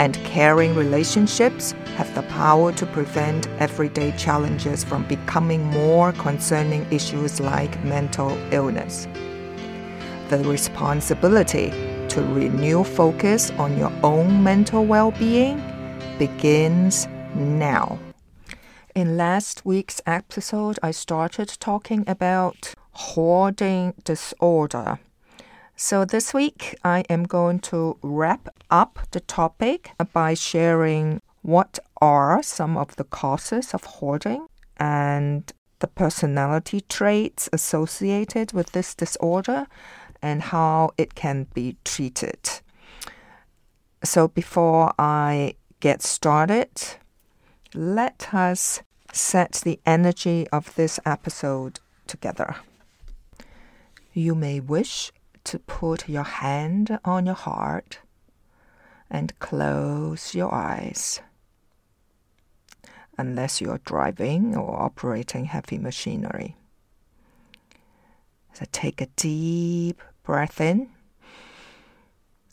and caring relationships have the power to prevent everyday challenges from becoming more concerning issues like mental illness. The responsibility to renew focus on your own mental well being begins now. In last week's episode, I started talking about hoarding disorder. So this week, I am going to wrap up the topic by sharing what are some of the causes of hoarding and the personality traits associated with this disorder and how it can be treated. So, before I get started, let us set the energy of this episode together. You may wish to put your hand on your heart and close your eyes unless you're driving or operating heavy machinery. So take a deep breath in,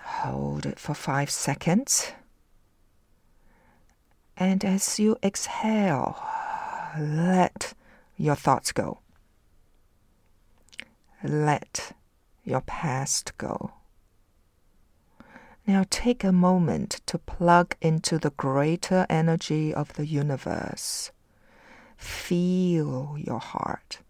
hold it for five seconds, and as you exhale, let your thoughts go. Let your past go. Now take a moment to plug into the greater energy of the universe. Feel your heart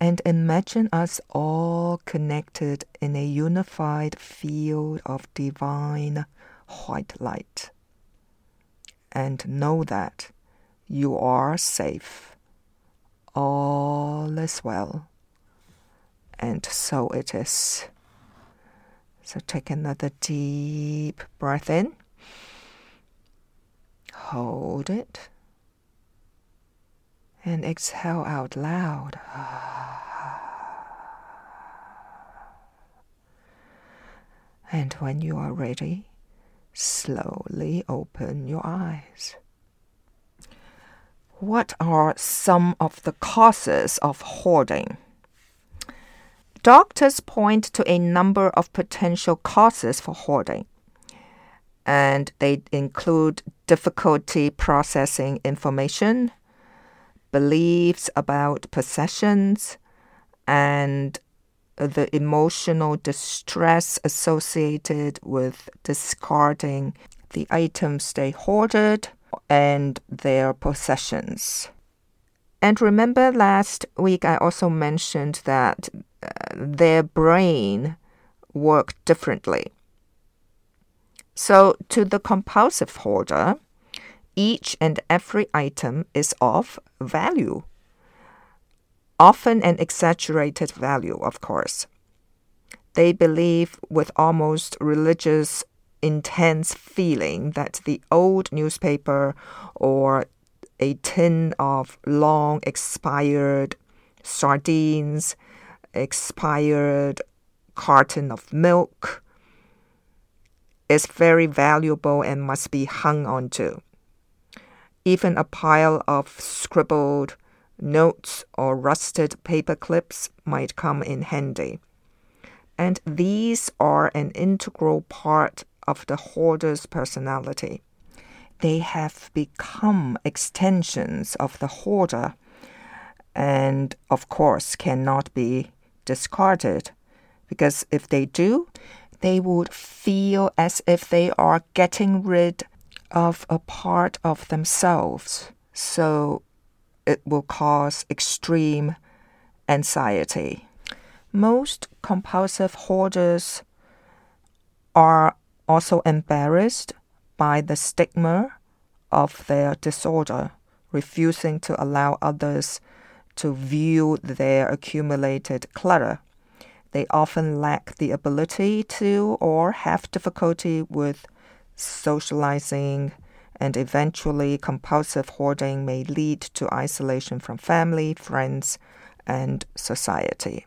and imagine us all connected in a unified field of divine white light. And know that you are safe. All is well. And so it is. So take another deep breath in. Hold it. And exhale out loud. And when you are ready, slowly open your eyes. What are some of the causes of hoarding? Doctors point to a number of potential causes for hoarding, and they include difficulty processing information, beliefs about possessions, and the emotional distress associated with discarding the items they hoarded and their possessions. And remember last week I also mentioned that their brain worked differently. So, to the compulsive hoarder, each and every item is of value. Often an exaggerated value, of course. They believe with almost religious intense feeling that the old newspaper or a tin of long expired sardines, expired carton of milk is very valuable and must be hung onto. Even a pile of scribbled Notes or rusted paper clips might come in handy. And these are an integral part of the hoarder's personality. They have become extensions of the hoarder and, of course, cannot be discarded because if they do, they would feel as if they are getting rid of a part of themselves. So it will cause extreme anxiety. Most compulsive hoarders are also embarrassed by the stigma of their disorder, refusing to allow others to view their accumulated clutter. They often lack the ability to or have difficulty with socializing, and eventually compulsive hoarding may lead to isolation from family, friends, and society.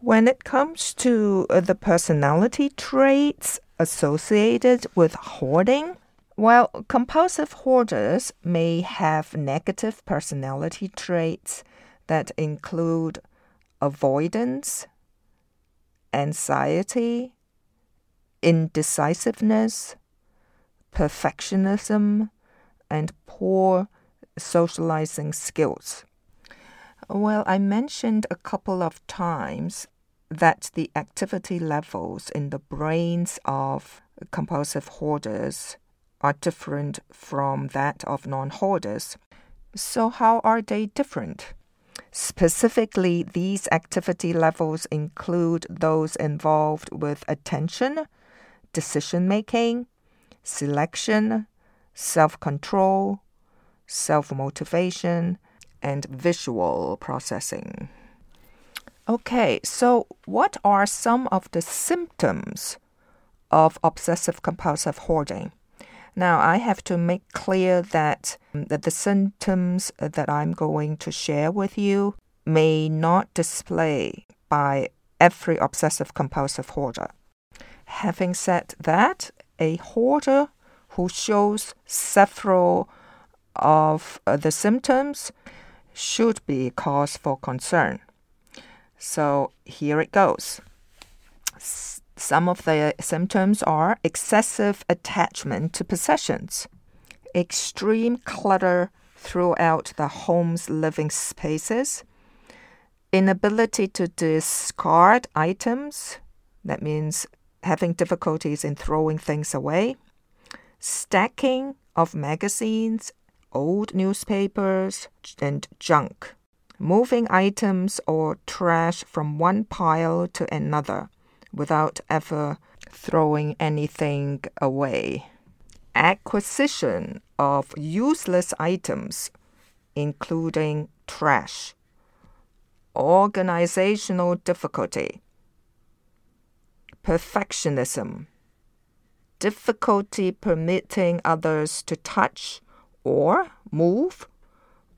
When it comes to uh, the personality traits associated with hoarding, while compulsive hoarders may have negative personality traits that include avoidance, anxiety, indecisiveness, perfectionism, and poor socializing skills. Well, I mentioned a couple of times that the activity levels in the brains of compulsive hoarders are different from that of non hoarders. So, how are they different? Specifically, these activity levels include those involved with attention, decision making, selection, self control, self motivation, and visual processing. Okay, so what are some of the symptoms of obsessive compulsive hoarding? Now, I have to make clear that, um, that the symptoms that I'm going to share with you may not display by every obsessive compulsive hoarder. Having said that, a hoarder who shows several of uh, the symptoms should be cause for concern. So here it goes. Some of the symptoms are excessive attachment to possessions, extreme clutter throughout the home's living spaces, inability to discard items, that means having difficulties in throwing things away, stacking of magazines, old newspapers, and junk, moving items or trash from one pile to another without ever throwing anything away. Acquisition of useless items, including trash. Organizational difficulty perfectionism, difficulty permitting others to touch or move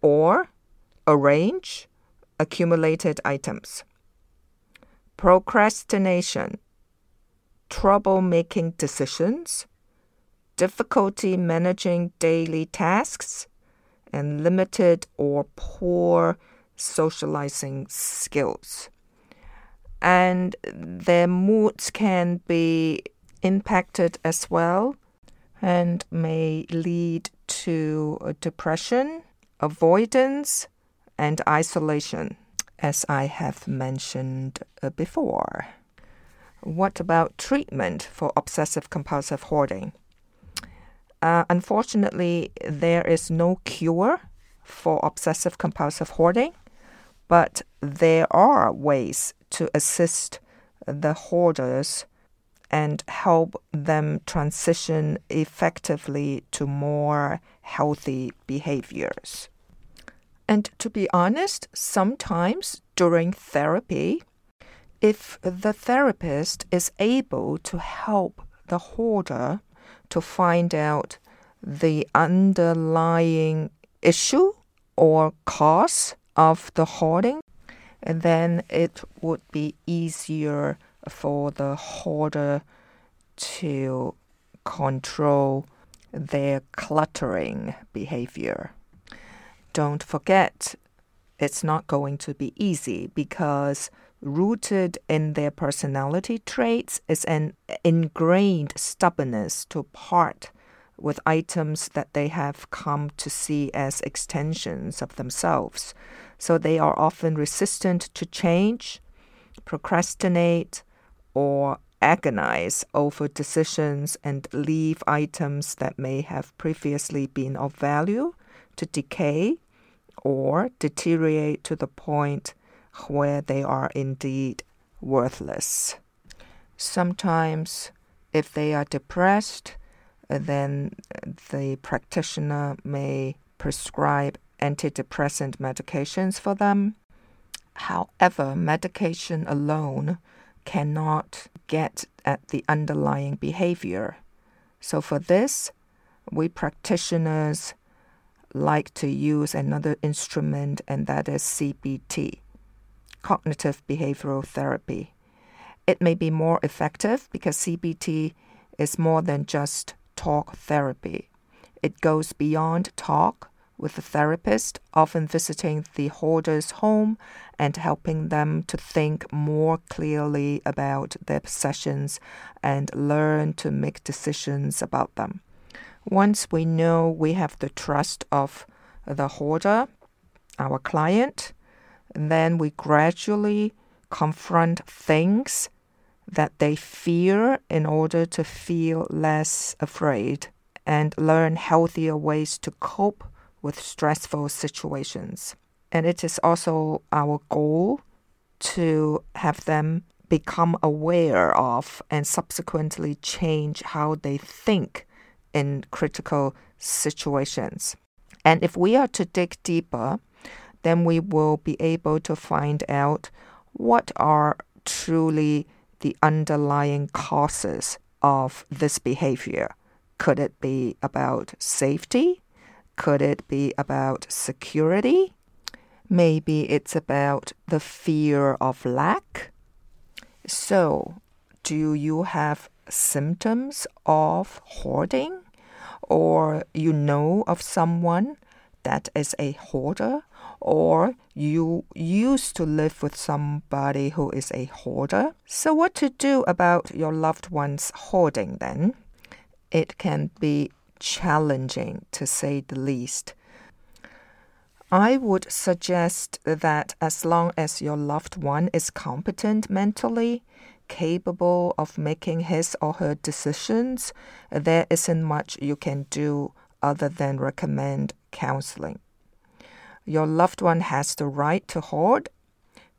or arrange accumulated items, procrastination, trouble making decisions, difficulty managing daily tasks, and limited or poor socializing skills. And their moods can be impacted as well and may lead to depression, avoidance, and isolation, as I have mentioned uh, before. What about treatment for obsessive compulsive hoarding? Uh, unfortunately, there is no cure for obsessive compulsive hoarding, but there are ways to assist the hoarders and help them transition effectively to more healthy behaviors. And to be honest, sometimes during therapy, if the therapist is able to help the hoarder to find out the underlying issue or cause of the hoarding, then it would be easier for the hoarder to control their cluttering behavior. Don't forget it's not going to be easy because rooted in their personality traits is an ingrained stubbornness to part with items that they have come to see as extensions of themselves. So they are often resistant to change, procrastinate, or agonize over decisions and leave items that may have previously been of value to decay or deteriorate to the point where they are indeed worthless. Sometimes, if they are depressed, then the practitioner may prescribe antidepressant medications for them. However, medication alone cannot get at the underlying behavior. So, for this, we practitioners like to use another instrument, and that is CBT, cognitive behavioral therapy. It may be more effective because CBT is more than just talk therapy. It goes beyond talk with the therapist, often visiting the hoarder's home and helping them to think more clearly about their possessions and learn to make decisions about them. Once we know we have the trust of the hoarder, our client, then we gradually confront things that they fear in order to feel less afraid and learn healthier ways to cope with stressful situations. And it is also our goal to have them become aware of and subsequently change how they think in critical situations. And if we are to dig deeper, then we will be able to find out what are truly the underlying causes of this behavior. Could it be about safety? Could it be about security? Maybe it's about the fear of lack. So, do you have symptoms of hoarding? Or you know of someone that is a hoarder? Or you used to live with somebody who is a hoarder? So, what to do about your loved one's hoarding then? It can be challenging to say the least. I would suggest that as long as your loved one is competent mentally, capable of making his or her decisions, there isn't much you can do other than recommend counseling. Your loved one has the right to hoard,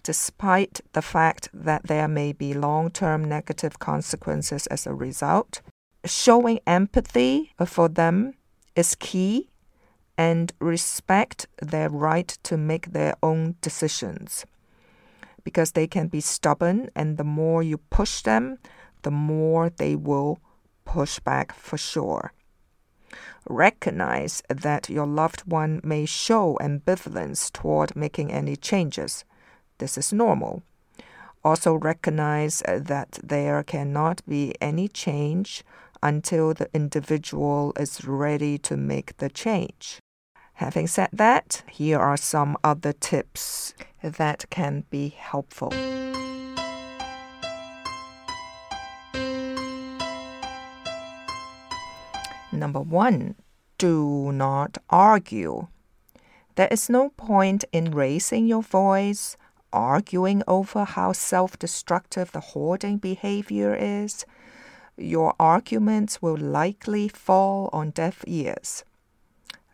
despite the fact that there may be long term negative consequences as a result showing empathy for them is key and respect their right to make their own decisions because they can be stubborn and the more you push them the more they will push back for sure. Recognize that your loved one may show ambivalence toward making any changes. This is normal. Also recognize uh, that there cannot be any change until the individual is ready to make the change. Having said that, here are some other tips that can be helpful. Number one, do not argue. There is no point in raising your voice, arguing over how self destructive the hoarding behavior is, your arguments will likely fall on deaf ears.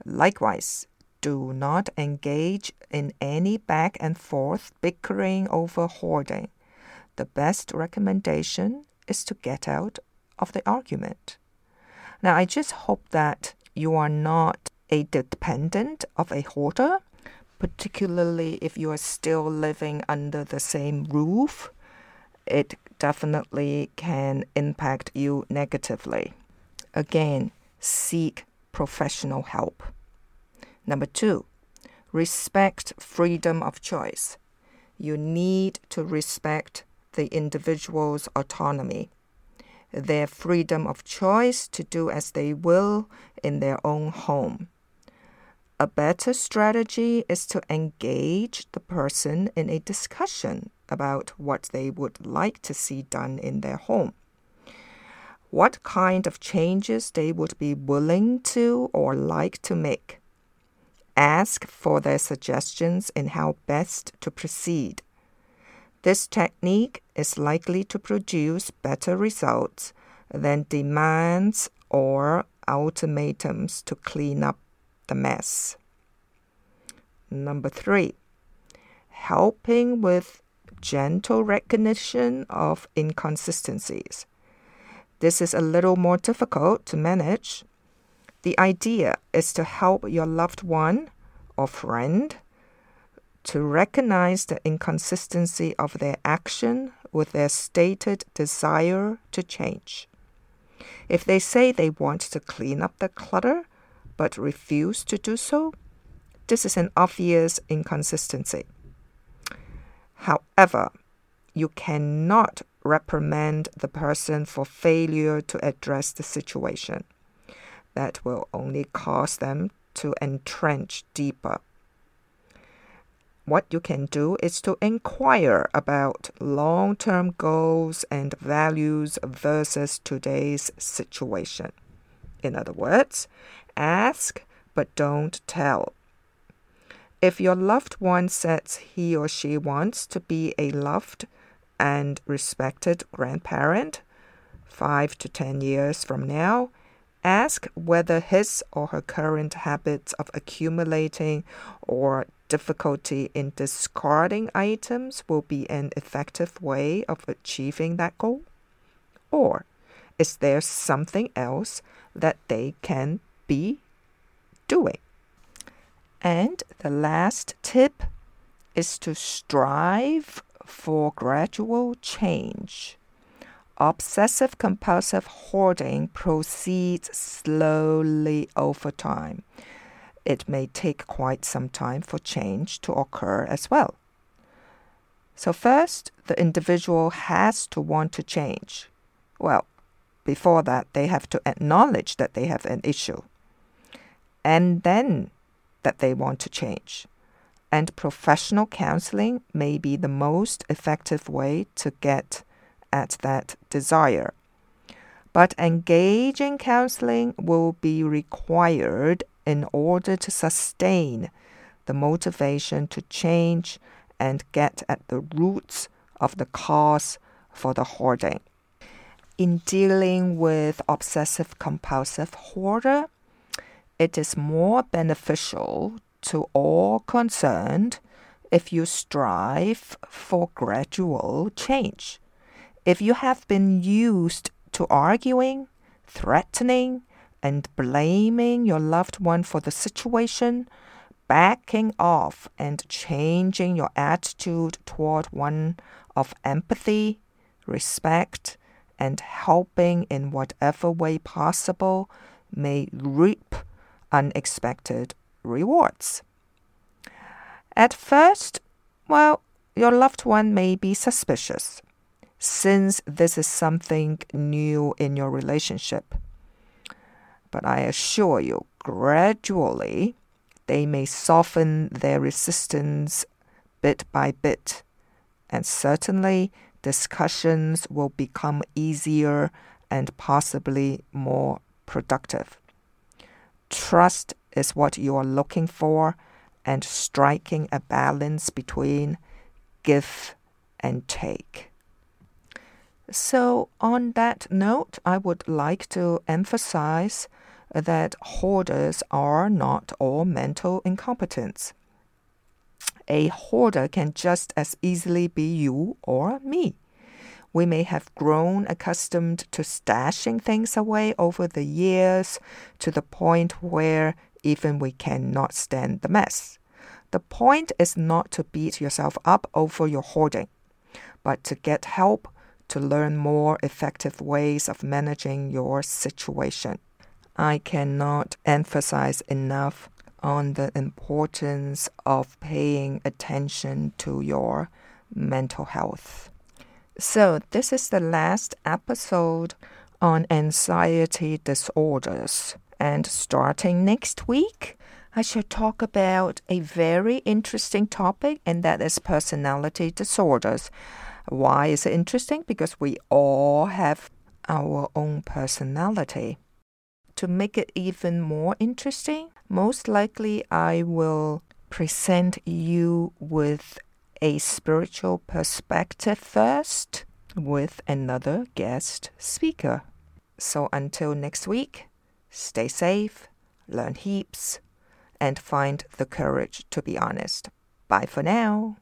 Likewise, do not engage in any back and forth bickering over hoarding. The best recommendation is to get out of the argument. Now, I just hope that you are not a dependent of a hoarder, particularly if you are still living under the same roof. It definitely can impact you negatively. Again, seek professional help. Number two, respect freedom of choice. You need to respect the individual's autonomy, their freedom of choice to do as they will in their own home. A better strategy is to engage the person in a discussion about what they would like to see done in their home. What kind of changes they would be willing to or like to make. Ask for their suggestions in how best to proceed. This technique is likely to produce better results than demands or ultimatums to clean up the mess. Number three, helping with gentle recognition of inconsistencies. This is a little more difficult to manage. The idea is to help your loved one or friend to recognize the inconsistency of their action with their stated desire to change. If they say they want to clean up the clutter, but refuse to do so, this is an obvious inconsistency. However, you cannot reprimand the person for failure to address the situation. That will only cause them to entrench deeper. What you can do is to inquire about long term goals and values versus today's situation. In other words, Ask, but don't tell. If your loved one says he or she wants to be a loved and respected grandparent five to ten years from now, ask whether his or her current habits of accumulating or difficulty in discarding items will be an effective way of achieving that goal? Or is there something else that they can be doing. And the last tip is to strive for gradual change. Obsessive compulsive hoarding proceeds slowly over time. It may take quite some time for change to occur as well. So, first, the individual has to want to change. Well, before that, they have to acknowledge that they have an issue and then that they want to change. And professional counseling may be the most effective way to get at that desire. But engaging counseling will be required in order to sustain the motivation to change and get at the roots of the cause for the hoarding. In dealing with obsessive compulsive hoarder, it is more beneficial to all concerned if you strive for gradual change. If you have been used to arguing, threatening, and blaming your loved one for the situation, backing off and changing your attitude toward one of empathy, respect, and helping in whatever way possible may reap unexpected rewards. At first, well, your loved one may be suspicious, since this is something new in your relationship. But I assure you, gradually, they may soften their resistance bit by bit, and certainly discussions will become easier and possibly more productive. Trust is what you are looking for, and striking a balance between give and take. So, on that note, I would like to emphasize that hoarders are not all mental incompetents. A hoarder can just as easily be you or me. We may have grown accustomed to stashing things away over the years to the point where even we cannot stand the mess. The point is not to beat yourself up over your hoarding, but to get help to learn more effective ways of managing your situation. I cannot emphasize enough on the importance of paying attention to your mental health. So, this is the last episode on anxiety disorders. And starting next week, I shall talk about a very interesting topic, and that is personality disorders. Why is it interesting? Because we all have our own personality. To make it even more interesting, most likely I will present you with a spiritual perspective first with another guest speaker. So until next week, stay safe, learn heaps, and find the courage to be honest. Bye for now.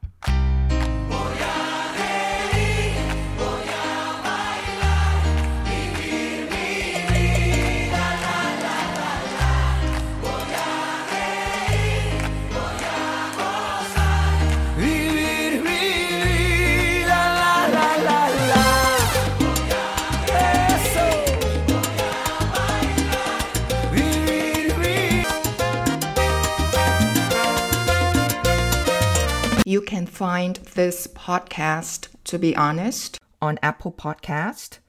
You can find this podcast, to be honest, on Apple Podcast,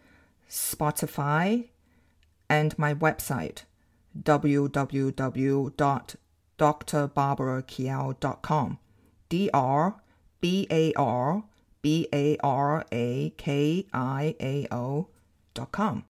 Spotify, and my website, www.drbarbarakiao.com. D R B A R B A R A K I A O dot com.